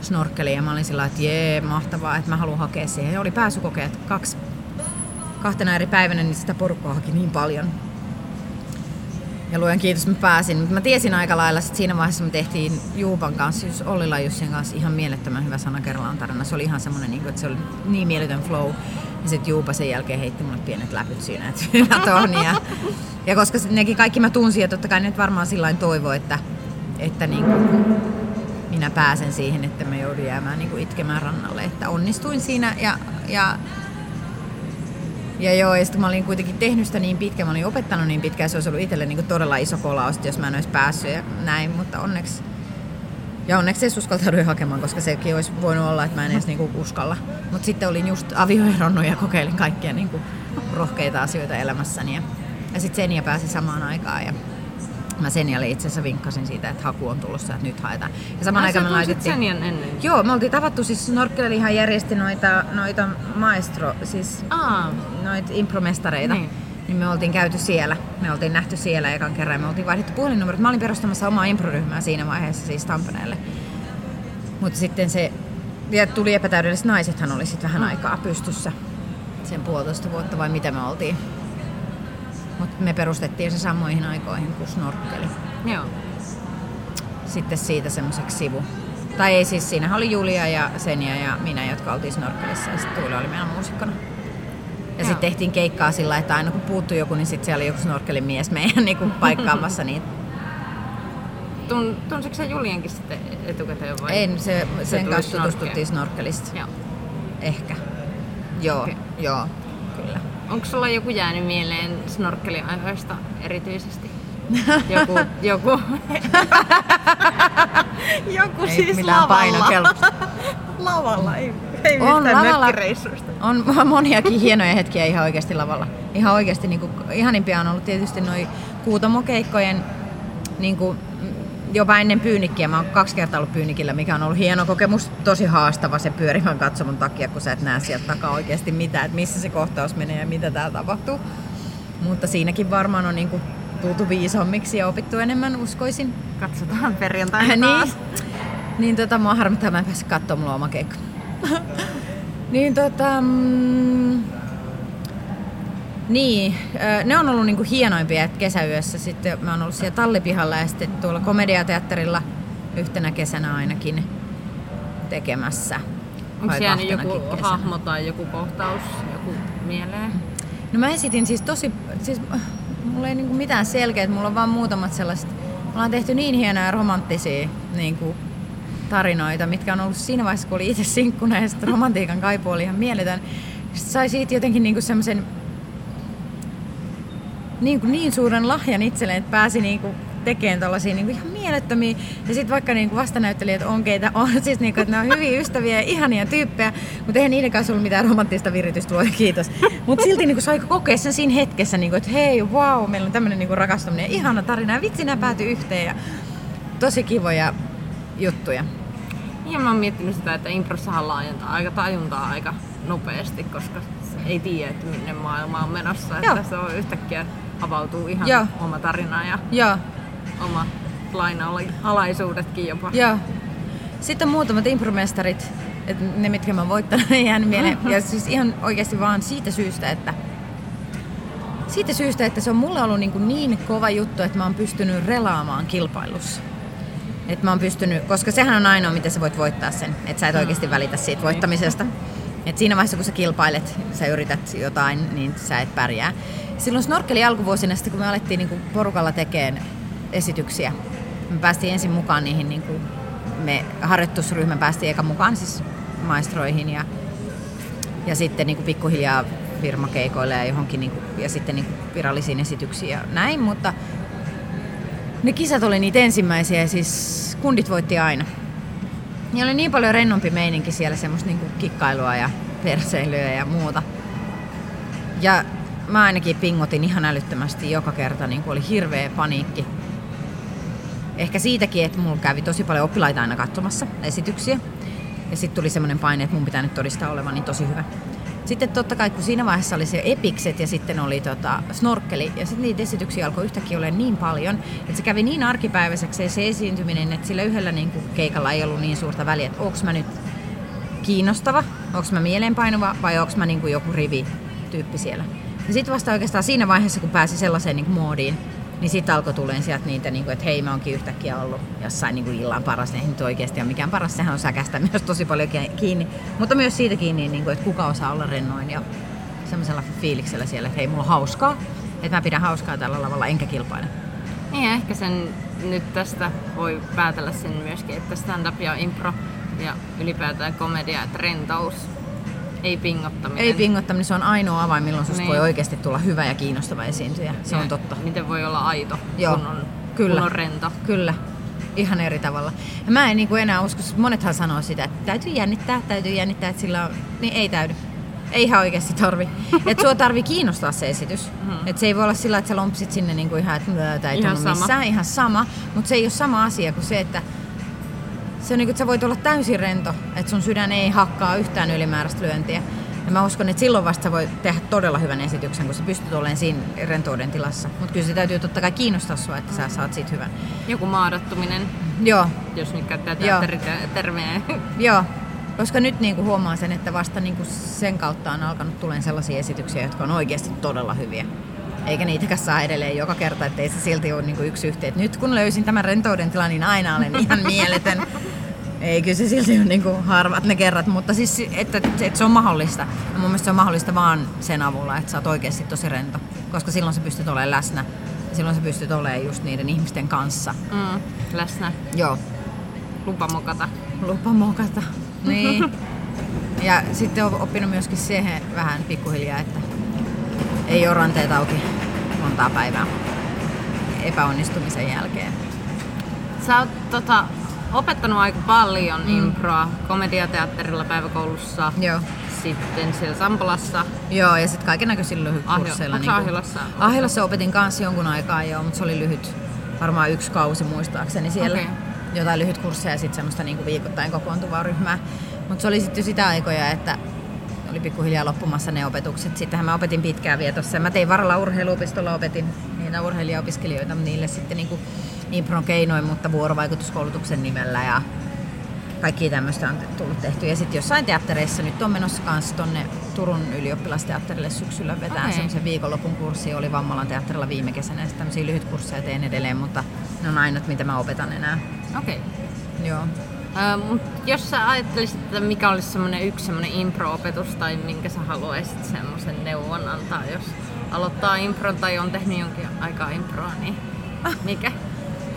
snorkkeliin ja mä olin sillä että jee, mahtavaa, että mä haluan hakea siihen. Ja oli pääsykokeet kaksi, kahtena eri päivänä, niin sitä porukkaa haki niin paljon. Ja luojan kiitos, mä pääsin. Mutta mä tiesin aika lailla, että siinä vaiheessa me tehtiin Juupan kanssa, siis Olli Jussin kanssa ihan mielettömän hyvä sana kerrallaan tarina. Se oli ihan semmoinen, niin että se oli niin mieletön flow. Ja sitten Juupa sen jälkeen heitti mulle pienet läpyt siinä, että ja, ja koska nekin kaikki mä tunsin, ja totta kai nyt varmaan sillä toivo, että, että niin kuin, minä pääsen siihen, että me joudun jäämään niin kuin itkemään rannalle. Että onnistuin siinä ja, ja ja joo, ja sitten mä olin kuitenkin tehnyt sitä niin pitkään, mä olin opettanut niin pitkään, se olisi ollut itselle niin todella iso kolaus, jos mä en olisi päässyt ja näin, mutta onneksi ja onneksi ei uskaltauduin hakemaan, koska sekin olisi voinut olla, että mä en edes niinku uskalla. Mutta sitten olin just avioeronnut ja kokeilin kaikkia niinku rohkeita asioita elämässäni. Ja, ja sitten Senia pääsi samaan aikaan. Ja Mä Senjalle itse asiassa vinkkasin siitä, että haku on tulossa, että nyt haetaan. Ja saman Ai, aikaan me laitettiin... Senjan ennen? Joo, me oltiin tavattu siis Snorkelilihan järjesti noita, noita maestro, siis Aa, noita impromestareita. Niin. Niin. me oltiin käyty siellä. Me oltiin nähty siellä ekan kerran ja me oltiin vaihdettu puhelinnumerot. Mä olin perustamassa omaa improryhmää siinä vaiheessa siis Tampereelle. Mutta sitten se, ja tuli epätäydelliset naisethan oli sitten vähän aikaa pystyssä. Sen puolitoista vuotta vai mitä me oltiin. Mutta me perustettiin se samoihin aikoihin kuin snorkkeli. joo. Sitten siitä semmoiseksi sivu. Tai ei siis, siinä oli Julia ja Senja ja minä, jotka oltiin snorkkelissa ja sitten Tuuli oli meidän muusikkona. Ja sitten tehtiin keikkaa sillä, että aina kun puuttui joku, niin sitten siellä oli joku snorkkelin mies meidän niin kuin paikkaamassa niitä. Tun, tunsitko sä Juliankin sitten etukäteen vai? Ei, se, sen tuli kanssa snorkkeen. tutustuttiin snorkkelista. Joo. Ehkä. Joo, Okei. joo, kyllä. Onko sulla joku jäänyt mieleen snorkkeliajoista erityisesti? Joku, joku, joku Ei siis mitään lavalla. painokelpoista. lavalla, ei, ei On lavalla. On moniakin hienoja hetkiä ihan oikeasti lavalla. Ihan oikeasti niin kuin, ihanimpia on ollut tietysti noin kuutamokeikkojen niin kuin, jopa ennen pyynikkiä. Mä oon kaksi kertaa ollut pyynikillä, mikä on ollut hieno kokemus. Tosi haastava se pyörimän katsomon takia, kun sä et näe sieltä takaa oikeasti mitään, että missä se kohtaus menee ja mitä täällä tapahtuu. Mutta siinäkin varmaan on niin kuin, tultu viisammiksi ja opittu enemmän, uskoisin. Katsotaan perjantaina niin. taas. Niin tota, mua harmittaa, mä en päässyt katsomaan mulla on oma keikka. niin tota... Mm, niin, ne on ollut niinku hienoimpia, että kesäyössä sitten mä oon ollut siellä tallipihalla ja sitten tuolla komediateatterilla yhtenä kesänä ainakin tekemässä. Onko jäänyt joku kesänä. hahmo tai joku kohtaus joku mieleen? No mä esitin siis tosi, siis mulla ei niinku mitään selkeät, mulla on vaan muutamat sellaiset, me ollaan tehty niin hienoja romanttisia niinku, tarinoita, mitkä on ollut siinä vaiheessa, kun oli itse sinkkuna ja sitten romantiikan kaipuu oli ihan mieletön. Sitten sai siitä jotenkin niinku semmoisen niin, kuin niin suuren lahjan itselleen, että pääsi niinku tekemään tällaisia niinku ihan mielettömiä. Ja sitten vaikka niinku vastanäyttelijät on keitä on, siis niinku, että ne on hyviä ystäviä ja ihania tyyppejä, mutta eihän niiden kanssa ollut mitään romanttista viritystä, luoja kiitos. Mutta silti niinku sai kokea sen siinä hetkessä, niinku, että hei, wow, meillä on tämmöinen niinku rakastuminen ihana tarina ja vitsi nämä päätyi yhteen ja tosi kivoja juttuja. Ja mä oon miettinyt sitä, että improssahan laajentaa aika tajuntaa aika nopeasti, koska ei tiedä, että minne maailma on menossa. Joo. Että se on yhtäkkiä avautuu ihan Joo. oma tarina ja Joo, oma lainalaisuudetkin jopa. Joo. Sitten on muutamat impromestarit, että ne mitkä mä voittanut ei jäänyt mieleen. Ja siis ihan oikeasti vaan siitä syystä, että siitä syystä, että se on mulla ollut niin, kuin niin kova juttu, että mä oon pystynyt relaamaan kilpailussa. Että mä oon pystynyt, koska sehän on ainoa, miten sä voit voittaa sen, että sä et oikeasti välitä siitä voittamisesta. Et siinä vaiheessa, kun sä kilpailet, sä yrität jotain, niin sä et pärjää. Silloin snorkkeli alkuvuosina, sitten kun me alettiin niin kuin porukalla tekemään esityksiä, me päästiin ensin mukaan niihin, niin kuin me harjoitusryhmä päästiin eka mukaan siis maestroihin ja, ja sitten niin kuin pikkuhiljaa firmakeikoille ja johonkin niin kuin, ja sitten niin kuin virallisiin esityksiin ja näin, mutta ne kisat oli niitä ensimmäisiä ja siis kundit voitti aina. Ja oli niin paljon rennompi meininki siellä, semmoista niinku kikkailua ja perseilyä ja muuta. Ja mä ainakin pingotin ihan älyttömästi joka kerta, niin oli hirveä paniikki. Ehkä siitäkin, että mulla kävi tosi paljon oppilaita aina katsomassa esityksiä. Ja sitten tuli semmoinen paine, että mun pitää nyt todistaa olevani tosi hyvä. Sitten totta kai, kun siinä vaiheessa oli se epikset ja sitten oli tota, snorkkeli, ja sitten niitä esityksiä alkoi yhtäkkiä olla niin paljon, että se kävi niin arkipäiväiseksi se esiintyminen, että sillä yhdellä niin kuin, keikalla ei ollut niin suurta väliä, että onko mä nyt kiinnostava, onko mä mieleenpainuva vai onko mä niin kuin joku rivi tyyppi siellä. Ja sitten vasta oikeastaan siinä vaiheessa, kun pääsi sellaiseen niin kuin, moodiin, niin sitten alkoi tulemaan sieltä niitä, niin kuin, että hei mä oonkin yhtäkkiä ollut jossain niin kuin illan paras, ei nyt oikeasti ole mikään paras, sehän on säkästä myös tosi paljon kiinni. Mutta myös siitä kiinni, niin kuin, että kuka osaa olla rennoin ja semmoisella fiiliksellä siellä, että hei mulla on hauskaa, että mä pidän hauskaa tällä lavalla enkä kilpaile. Niin ehkä sen nyt tästä voi päätellä sen myöskin, että stand-up ja impro ja ylipäätään komedia, että rentous, ei pingottaminen. Ei pingottaminen, se on ainoa avain, milloin susta Niin. voi oikeasti tulla hyvä ja kiinnostava esiintyjä. Se Ja on totta. Miten voi olla aito, Joo, kun, on, kyllä. kun on rento. Kyllä, ihan eri tavalla. Ja mä en niin kuin enää usko, monethan sanoo sitä, että täytyy jännittää, täytyy jännittää, että sillä on, niin ei täydy. Ei ihan oikeasti tarvi. että sua tarvii kiinnostaa se esitys. Mm-hmm. Et se ei voi olla sillä, että sä lompsit sinne niinku ihan, että ei ihan sama. missään, ihan sama. Mutta se ei ole sama asia kuin se, että se on niin kuin, että sä voit olla täysin rento, että sun sydän ei hakkaa yhtään ylimääräistä lyöntiä. Ja mä uskon, että silloin vasta voi tehdä todella hyvän esityksen, kun sä pystyt olemaan siinä rentouden tilassa. Mutta kyllä se täytyy totta kai kiinnostaa sua, että sä saat siitä hyvän. Joku maadattuminen. Joo. Jos nyt käyttää teatteritermejä. Joo. Koska nyt niin kuin huomaa sen, että vasta niin kuin sen kautta on alkanut tulemaan sellaisia esityksiä, jotka on oikeasti todella hyviä. Eikä niitäkään saa edelleen joka kerta, ettei se silti ole niin kuin yksi yhteen. Nyt kun löysin tämän rentouden tilan, niin aina olen ihan mieletön. Ei, kyllä se silti on niin kuin harvat ne kerrat, mutta siis, että, että se on mahdollista. Ja mun mielestä se on mahdollista vaan sen avulla, että sä oot oikeasti tosi rento. Koska silloin sä pystyt olemaan läsnä. Ja silloin sä pystyt olemaan just niiden ihmisten kanssa. Mm, läsnä. Joo. Lupa mokata. Lupa mokata. Niin. ja sitten on oppinut myöskin siihen vähän pikkuhiljaa, että ei ole ranteet auki montaa päivää epäonnistumisen jälkeen. Sä oot tota, opettanut aika paljon mm. improa komediateatterilla päiväkoulussa. Joo. Sitten siellä Sampolassa. Joo, ja sitten kaiken näköisillä lyhytkursseilla. Ahjo, niin Ahilassa? Ahilassa opetin kanssa jonkun aikaa joo, mutta se oli lyhyt, varmaan yksi kausi muistaakseni siellä. Okay. Jotain lyhytkursseja ja sitten semmoista niin viikoittain kokoontuvaa ryhmää. Mutta se oli sitten sitä aikoja, että oli pikkuhiljaa loppumassa ne opetukset. Sittenhän mä opetin pitkään vielä tuossa. Mä tein Varalla urheiluopistolla, opetin niitä urheilijaopiskelijoita niille sitten niin kuin impron keinoin, mutta vuorovaikutuskoulutuksen nimellä ja kaikki tämmöistä on tullut tehty. Ja sitten jossain teattereissa nyt on menossa kanssa tonne Turun ylioppilasteatterille syksyllä vetää okay. semmoisen viikonlopun kurssi. Oli Vammalan teatterilla viime kesänä ja tämmöisiä lyhytkursseja teen edelleen, mutta ne on ainut mitä mä opetan enää. Okei. Okay. Joo. Uh, jos sä ajattelisit, että mikä olisi semmoinen yksi semmoinen impro-opetus tai minkä sä haluaisit semmoisen neuvon antaa, jos aloittaa impron tai on tehnyt jonkin aikaa improa, niin mikä?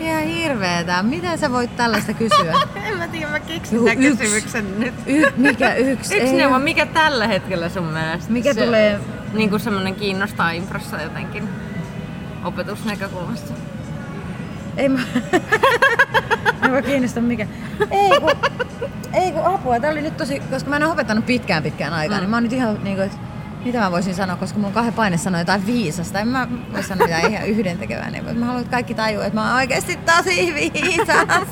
Ihan hirveetä. Mitä sä voit tällaista kysyä? en mä tiedä, mä keksin tämän kysymyksen nyt. Y- mikä yksi? yksi neuvo, mikä tällä hetkellä sun mielestä? Mikä se, tulee? Niin kuin semmoinen kiinnostaa improssa jotenkin opetusnäkökulmasta. Ei mä... Mä kiinnosta mikä. Ei kun, ei kun apua. Tää oli nyt tosi, koska mä en ole opettanut pitkään pitkään aikaa, mm. niin mä oon nyt ihan niinku, että mitä mä voisin sanoa, koska mun kahden paine sanoi jotain viisasta. En mä voi sanoa mitään ihan yhdentekevää. Niin mä haluan, että kaikki tajuu, että mä oon oikeasti tosi viisas.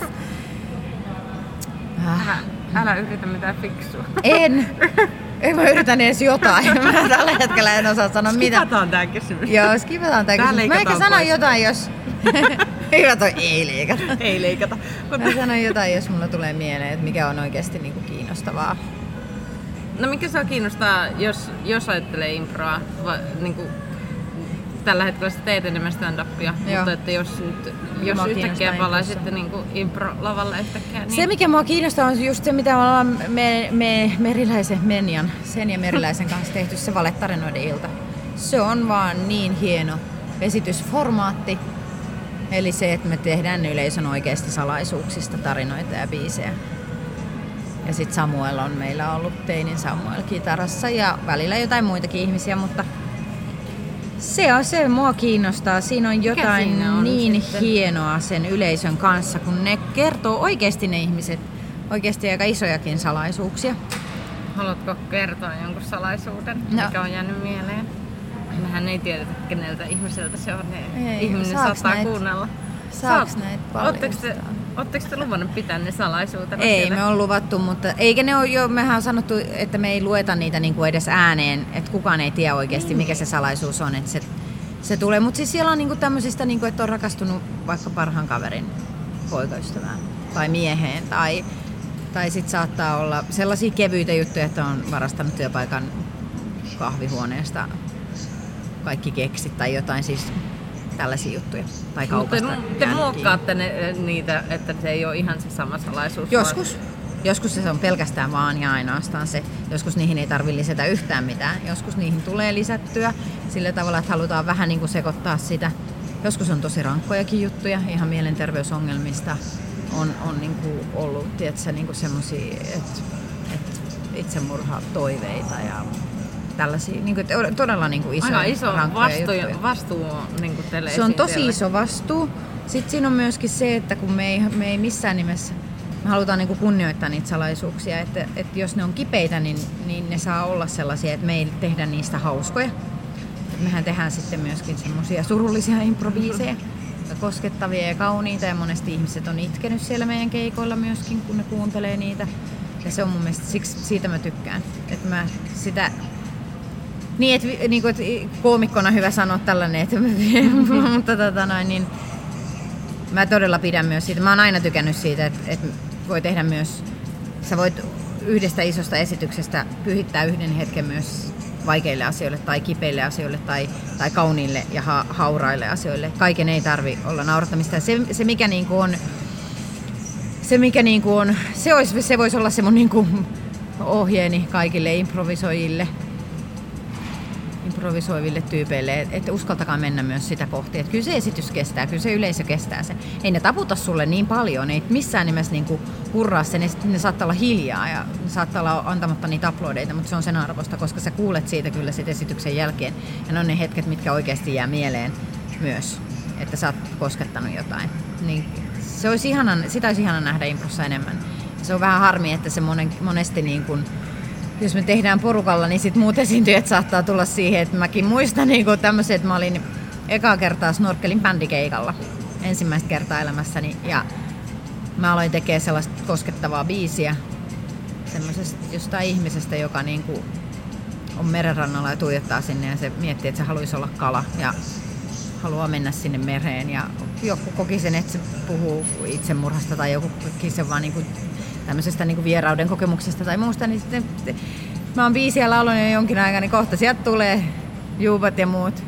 Älä, älä yritä mitään fiksua. En. Ei mä yritän edes jotain. Mä tällä hetkellä en osaa sanoa mitä. Skipataan tää kysymys. Joo, skipataan tää kysymys. Mä ehkä sanon jotain, jos... Hyvä toi, ei leikata. ei leikata. Mä sanon jotain, jos mulla tulee mieleen, että mikä on oikeasti niinku kiinnostavaa. No mikä saa kiinnostaa, jos, jos ajattelee improa, va, niin kuin, tällä hetkellä sä teet enemmän stand-upia, Joo. mutta että jos, nyt, jos yhtäkkiä palaisitte niin impro-lavalle yhtäkkiä. Niin... Se mikä mua kiinnostaa on just se, mitä me ollaan me, me, Meriläisen Menjan, sen ja Meriläisen kanssa tehty se valettarinoiden ilta. Se on vaan niin hieno esitysformaatti. Eli se, että me tehdään yleisön oikeasti salaisuuksista tarinoita ja biisejä. Ja sitten Samuel on meillä ollut teinin Samuel kitarassa ja välillä jotain muitakin ihmisiä, mutta se on se, mua kiinnostaa. Siinä on jotain siinä on niin sitten? hienoa sen yleisön kanssa, kun ne kertoo oikeasti ne ihmiset, oikeasti aika isojakin salaisuuksia. Haluatko kertoa jonkun salaisuuden, no. mikä on jäänyt mieleen? Mehän ei tiedetä, keneltä ihmiseltä se on. Ne ei, ihminen saattaa näitä, kuunnella. Saaks Saat, näitä paljastaa? Oletteko te luvannut pitää ne salaisuutena Ei, siellä? me on luvattu, mutta eikä ne ole jo, mehän on sanottu, että me ei lueta niitä niin kuin edes ääneen, että kukaan ei tiedä oikeasti, mikä se salaisuus on, että se, se tulee. Mutta siis siellä on niin kuin tämmöisistä, niin kuin, että on rakastunut vaikka parhaan kaverin poikaystävään tai mieheen tai, tai sitten saattaa olla sellaisia kevyitä juttuja, että on varastanut työpaikan kahvihuoneesta kaikki keksit tai jotain siis tällaisia juttuja. Tai kaupasta Mutta te muokkaatte ne, niitä, että se ei ole ihan se sama salaisuus? Joskus. Joskus se on pelkästään vaan ja ainoastaan se. Joskus niihin ei tarvitse lisätä yhtään mitään. Joskus niihin tulee lisättyä sillä tavalla, että halutaan vähän niin kuin sekoittaa sitä. Joskus on tosi rankkojakin juttuja, ihan mielenterveysongelmista on, on niin kuin ollut tiedätkö, niin semmoisia, että, että itsemurha toiveita ja tällaisia niin kuin, todella niin kuin isoja, Aika iso vastuu, vastuu niin kuin Se on tosi iso vastuu. Sitten siinä on myöskin se, että kun me ei, me ei missään nimessä me halutaan niin kuin kunnioittaa niitä salaisuuksia, että, että jos ne on kipeitä, niin, niin ne saa olla sellaisia, että me ei tehdä niistä hauskoja. Mehän tehdään sitten myöskin semmoisia surullisia improviiseja, koskettavia ja kauniita ja monesti ihmiset on itkenyt siellä meidän keikoilla myöskin, kun ne kuuntelee niitä. Ja se on mun mielestä, siksi siitä mä tykkään. Että mä sitä niin, että, niin kuin, että koomikkona hyvä sanoa tällainen, että, mutta tota noin, niin mä todella pidän myös siitä. Mä oon aina tykännyt siitä, että, että voi tehdä myös, sä voit yhdestä isosta esityksestä pyhittää yhden hetken myös vaikeille asioille tai kipeille asioille tai, tai kauniille ja ha, hauraille asioille. Kaiken ei tarvi olla naurattamista. Se, se mikä niin kuin on, se mikä niin kuin on, se, olisi, se voisi olla se mun niin kuin ohjeeni kaikille improvisoijille improvisoiville tyypeille, että uskaltakaa mennä myös sitä kohti. Että kyllä se esitys kestää, kyllä se yleisö kestää sen. Ei ne taputa sulle niin paljon, ei missään nimessä niinku hurraa sen, ne, saattaa olla hiljaa ja saattaa olla antamatta niitä uploadeita, mutta se on sen arvosta, koska sä kuulet siitä kyllä sit esityksen jälkeen. Ja ne on ne hetket, mitkä oikeasti jää mieleen myös, että sä oot koskettanut jotain. Niin se olisi ihanan, sitä olisi ihana nähdä improssa enemmän. Se on vähän harmi, että se monen, monesti niin kuin, jos me tehdään porukalla, niin sit muut esiintyjät saattaa tulla siihen, että mäkin muistan niin tämmöisen, että mä olin ekaa kertaa snorkelin bändikeikalla ensimmäistä kertaa elämässäni ja mä aloin tekemään sellaista koskettavaa biisiä semmoisesta jostain ihmisestä, joka niin kuin on merenrannalla ja tuijottaa sinne ja se miettii, että se haluaisi olla kala ja haluaa mennä sinne mereen ja joku koki sen, että se puhuu itsemurhasta tai joku koki sen vaan niin kuin tämmöisestä niin kuin vierauden kokemuksesta tai muusta, niin sitten mä oon biisiä laulanut jo jonkin aikaa, niin kohta sieltä tulee juupat ja muut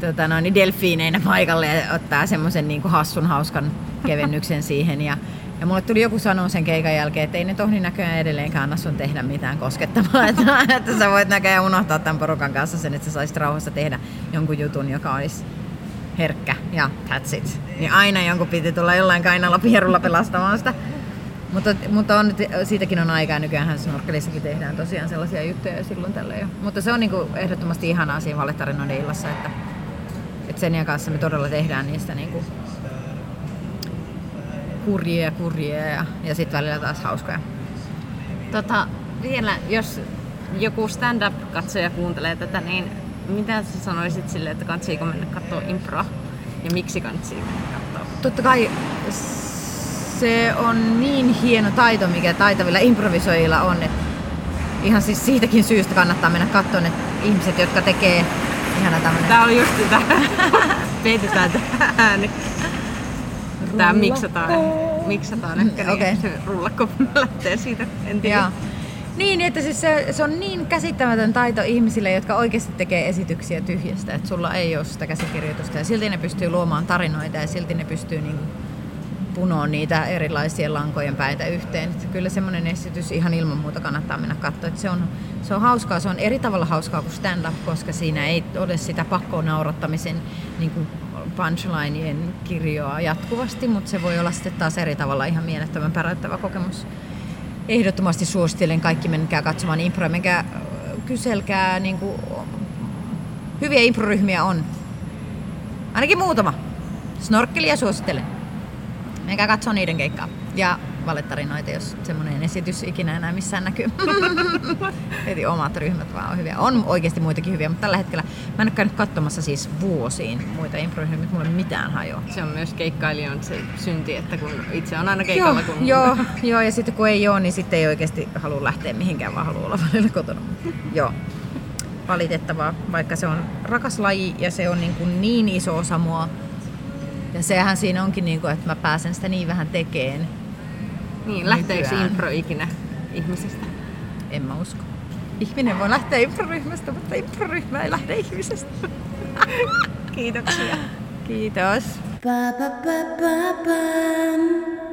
tota noin, niin delfiineinä paikalle ja ottaa semmoisen niin hassun hauskan kevennyksen siihen. Ja, ja mulle tuli joku sanoa sen keikan jälkeen, että ei ne tohni näköjään edelleenkään anna sun tehdä mitään koskettavaa. Että, että sä voit näköjään unohtaa tämän porukan kanssa sen, että sä saisit rauhassa tehdä jonkun jutun, joka olisi herkkä ja that's it. Niin aina jonkun piti tulla jollain kainalla pierulla pelastamaan sitä. Mutta, mutta on, siitäkin on aikaa. Nykyään snorkelissakin tehdään tosiaan sellaisia juttuja silloin tällä jo. Mutta se on niin kuin ehdottomasti ihanaa siinä Valletarinoiden illassa, että, että sen kanssa me todella tehdään niistä niin kuin kurjia ja kurjia ja, ja sitten välillä taas hauskoja. Tota, vielä, jos joku stand-up-katsoja kuuntelee tätä, niin mitä sä sanoisit sille, että kantsiiko mennä katsoa improa? Ja miksi kantsii mennä katsoa? Totta kai se on niin hieno taito, mikä taitavilla improvisoijilla on, että ihan siis siitäkin syystä kannattaa mennä katsoa ne ihmiset, jotka tekee ihana tämmönen. Tää oli just sitä. Peitetään tää ääni. Tää miksataan. Miksataan ehkä niin, okay. se rullakko lähtee siitä. En tiedä. Joo. Niin, että siis se, se on niin käsittämätön taito ihmisille, jotka oikeasti tekee esityksiä tyhjästä, että sulla ei ole sitä käsikirjoitusta ja silti ne pystyy luomaan tarinoita ja silti ne pystyy niin punoa niitä erilaisia lankojen päitä yhteen. Että kyllä semmoinen esitys ihan ilman muuta kannattaa mennä katsoa. Että se, on, se on hauskaa, se on eri tavalla hauskaa kuin stand-up, koska siinä ei ole sitä pakkoa naurattamisen niin kuin punchlineien kirjoa jatkuvasti, mutta se voi olla sitten taas eri tavalla ihan mielettömän päräyttävä kokemus. Ehdottomasti suosittelen kaikki menkää katsomaan improa, menkää kyselkää, niin kuin, hyviä improryhmiä on. Ainakin muutama. Snorkkelia suosittelen. Menkää katsoa niiden keikkaa. Ja valettarinoita, jos semmoinen esitys ikinä enää missään näkyy. Heti omat ryhmät vaan on hyviä. On oikeasti muitakin hyviä, mutta tällä hetkellä mä en ole käynyt katsomassa siis vuosiin muita improryhmiä, mulla ei mitään hajoa. Se on myös keikkailijan se synti, että kun itse on aina keikalla. Joo, kun... joo, joo, ja sitten kun ei ole, niin sitten ei oikeasti halua lähteä mihinkään, vaan haluaa olla välillä kotona. joo valitettavaa, vaikka se on rakas laji ja se on niin, kuin niin iso osa mua ja sehän siinä onkin, niin kuin, että mä pääsen sitä niin vähän tekeen. Niin, lähteekö impro ikinä ihmisestä? En mä usko. Ihminen voi lähteä improryhmästä, mutta improryhmä ei lähde ihmisestä. Kiitoksia. Kiitos. Ba, ba, ba, ba, ba.